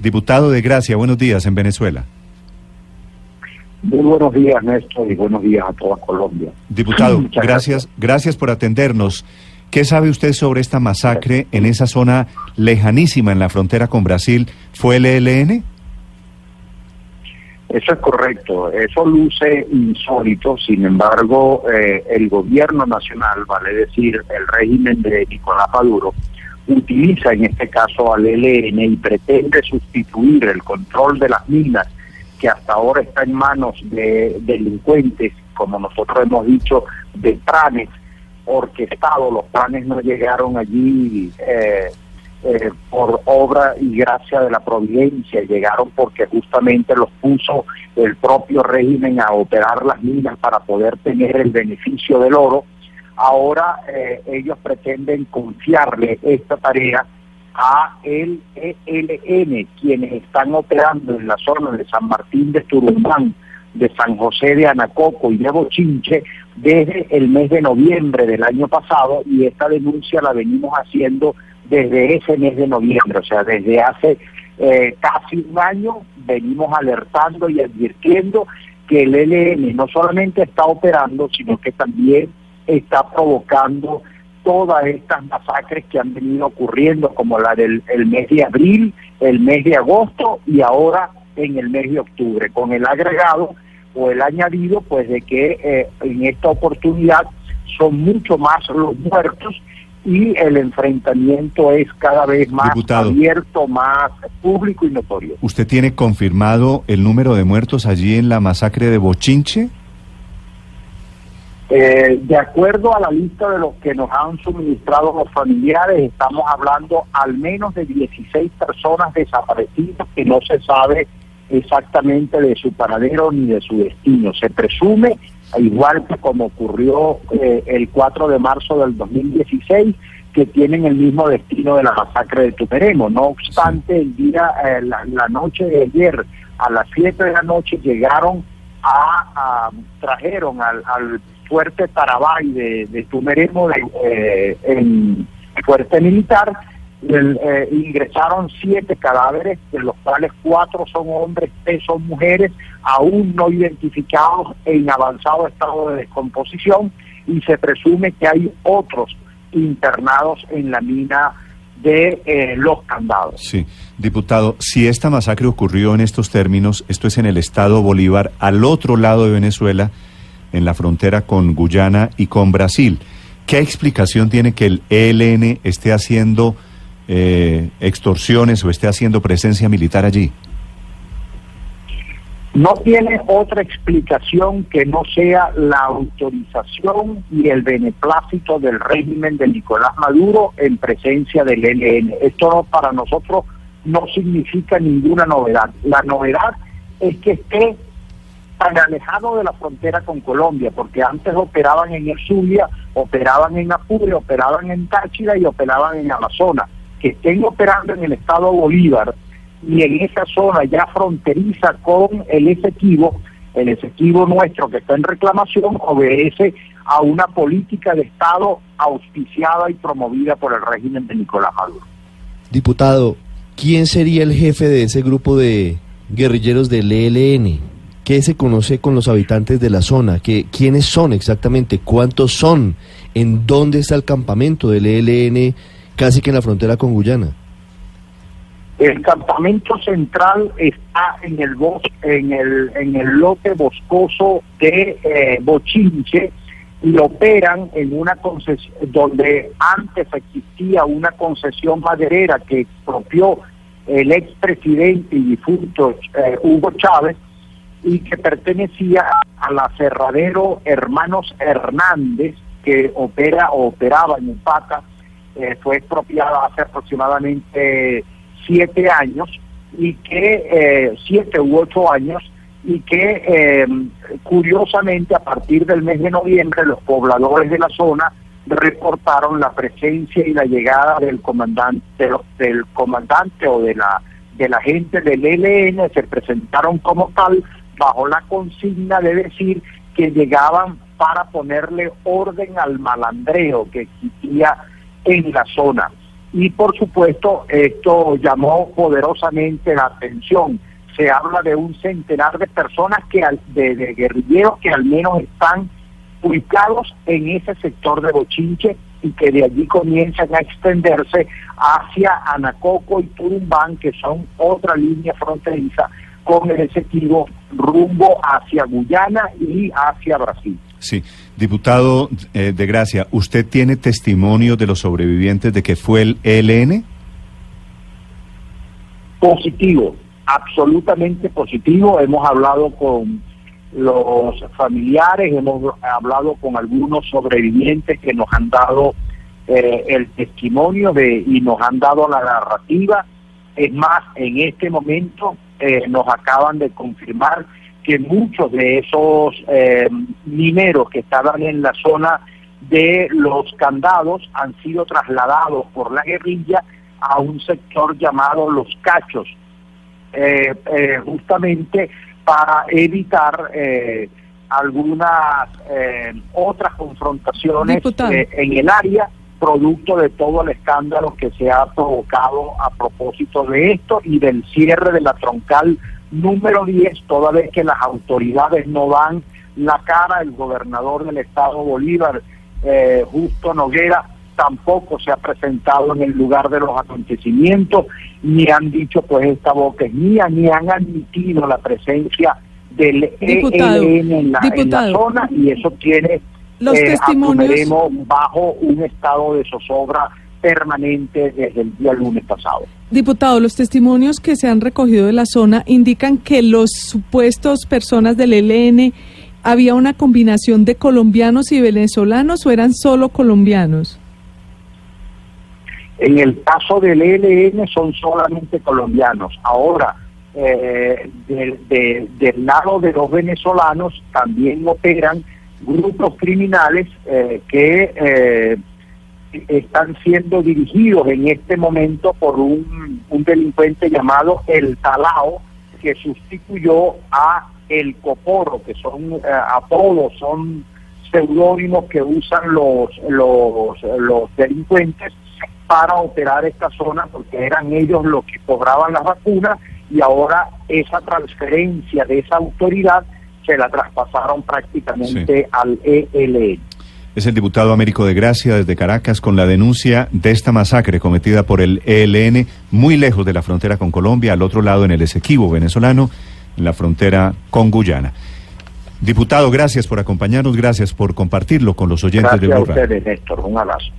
Diputado de Gracia, buenos días en Venezuela. Muy buenos días, Néstor, y buenos días a toda Colombia. Diputado, gracias, gracias por atendernos. ¿Qué sabe usted sobre esta masacre en esa zona lejanísima en la frontera con Brasil? ¿Fue el ELN? Eso es correcto, eso luce insólito, sin embargo, eh, el gobierno nacional, vale decir, el régimen de Nicolás Maduro, utiliza en este caso al ELN y pretende sustituir el control de las minas que hasta ahora está en manos de delincuentes, como nosotros hemos dicho, de planes orquestados, los planes no llegaron allí eh, eh, por obra y gracia de la providencia, llegaron porque justamente los puso el propio régimen a operar las minas para poder tener el beneficio del oro. Ahora eh, ellos pretenden confiarle esta tarea a el ELN, quienes están operando en la zona de San Martín de Turumbán, de San José de Anacoco y de Bochinche desde el mes de noviembre del año pasado y esta denuncia la venimos haciendo desde ese mes de noviembre, o sea, desde hace eh, casi un año venimos alertando y advirtiendo que el ELN no solamente está operando, sino que también está provocando todas estas masacres que han venido ocurriendo, como la del mes de abril, el mes de agosto y ahora en el mes de octubre, con el agregado o el añadido, pues de que eh, en esta oportunidad son mucho más los muertos y el enfrentamiento es cada vez más abierto, más público y notorio. ¿Usted tiene confirmado el número de muertos allí en la masacre de Bochinche? Eh, de acuerdo a la lista de los que nos han suministrado los familiares, estamos hablando al menos de 16 personas desaparecidas que no se sabe exactamente de su paradero ni de su destino. Se presume, igual que como ocurrió eh, el 4 de marzo del 2016, que tienen el mismo destino de la masacre de Tuperemo. No obstante, el día, eh, la, noche de ayer, a las 7 de la noche, llegaron a, trajeron al, fuerte Tarabay de, de Tumeremo eh, en fuerte militar eh, ingresaron siete cadáveres, de los cuales cuatro son hombres, tres son mujeres, aún no identificados en avanzado estado de descomposición y se presume que hay otros internados en la mina de eh, los candados. Sí, diputado, si esta masacre ocurrió en estos términos, esto es en el estado Bolívar, al otro lado de Venezuela, en la frontera con Guyana y con Brasil. ¿Qué explicación tiene que el ELN esté haciendo eh, extorsiones o esté haciendo presencia militar allí? No tiene otra explicación que no sea la autorización y el beneplácito del régimen de Nicolás Maduro en presencia del ELN. Esto para nosotros no significa ninguna novedad. La novedad es que esté tan alejado de la frontera con Colombia, porque antes operaban en el Zulia, operaban en Apure, operaban en Táchira y operaban en Amazonas que estén operando en el estado Bolívar y en esa zona ya fronteriza con el Esequibo, el Esequibo nuestro que está en reclamación obedece a una política de Estado auspiciada y promovida por el régimen de Nicolás Maduro. Diputado, ¿quién sería el jefe de ese grupo de guerrilleros del ELN? ¿Qué se conoce con los habitantes de la zona? ¿Qué, ¿Quiénes son exactamente? ¿Cuántos son? ¿En dónde está el campamento del ELN casi que en la frontera con Guyana. El campamento central está en el bosque, en el en el lote boscoso de eh, Bochinche y operan en una concesión donde antes existía una concesión maderera que expropió el expresidente y difunto eh, Hugo Chávez y que pertenecía al aserradero Hermanos Hernández que opera o operaba en Upata. Eh, fue expropiada hace aproximadamente siete años y que eh, siete u ocho años y que em, curiosamente a partir del mes de noviembre los pobladores de la zona reportaron la presencia y la llegada del comandante comandante o de la de la gente del ELN se presentaron como tal bajo la consigna de decir que llegaban para ponerle orden al malandreo que existía en la zona. y por supuesto esto llamó poderosamente la atención. Se habla de un centenar de personas que de, de guerrilleros que al menos están ubicados en ese sector de Bochinche y que de allí comienzan a extenderse hacia Anacoco y Turumbán, que son otra línea fronteriza con el efectivo rumbo hacia Guyana y hacia Brasil. Sí, diputado eh, de Gracia, ¿usted tiene testimonio de los sobrevivientes de que fue el ELN? Positivo, absolutamente positivo. Hemos hablado con los familiares, hemos hablado con algunos sobrevivientes que nos han dado eh, el testimonio de y nos han dado la narrativa. Es más, en este momento eh, nos acaban de confirmar que muchos de esos eh, mineros que estaban en la zona de los candados han sido trasladados por la guerrilla a un sector llamado Los Cachos, eh, justamente para evitar algunas otras confrontaciones en el área producto de todo el escándalo que se ha provocado a propósito de esto y del cierre de la troncal número 10, toda vez que las autoridades no dan la cara, el gobernador del estado Bolívar, eh, Justo Noguera, tampoco se ha presentado en el lugar de los acontecimientos, ni han dicho pues esta boca es mía, ni han admitido la presencia del ELN en la zona y eso tiene los eh, testimonios bajo un estado de zozobra permanente desde el día lunes pasado. Diputado, los testimonios que se han recogido de la zona indican que los supuestos personas del ELN había una combinación de colombianos y venezolanos o eran solo colombianos. En el caso del ELN son solamente colombianos. Ahora, eh, del lado de los venezolanos también operan grupos criminales eh, que eh, están siendo dirigidos en este momento por un, delincuente llamado El Talao, que sustituyó a El Coporo, que son eh, apodos, son seudónimos que usan los, los, los delincuentes para operar esta zona, porque eran ellos los que cobraban las vacunas y ahora esa transferencia de esa autoridad se la traspasaron prácticamente al ELN. Es el diputado Américo de Gracia desde Caracas con la denuncia de esta masacre cometida por el ELN muy lejos de la frontera con Colombia, al otro lado en el Esequibo venezolano, en la frontera con Guyana. Diputado, gracias por acompañarnos, gracias por compartirlo con los oyentes de Blue Radio. Gracias a ustedes, Néstor. Un abrazo.